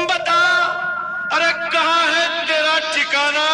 बता अरे कहा है तेरा ठिकाना?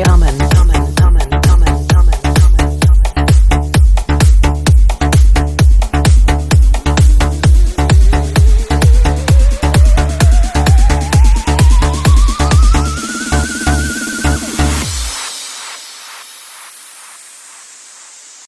I'm a.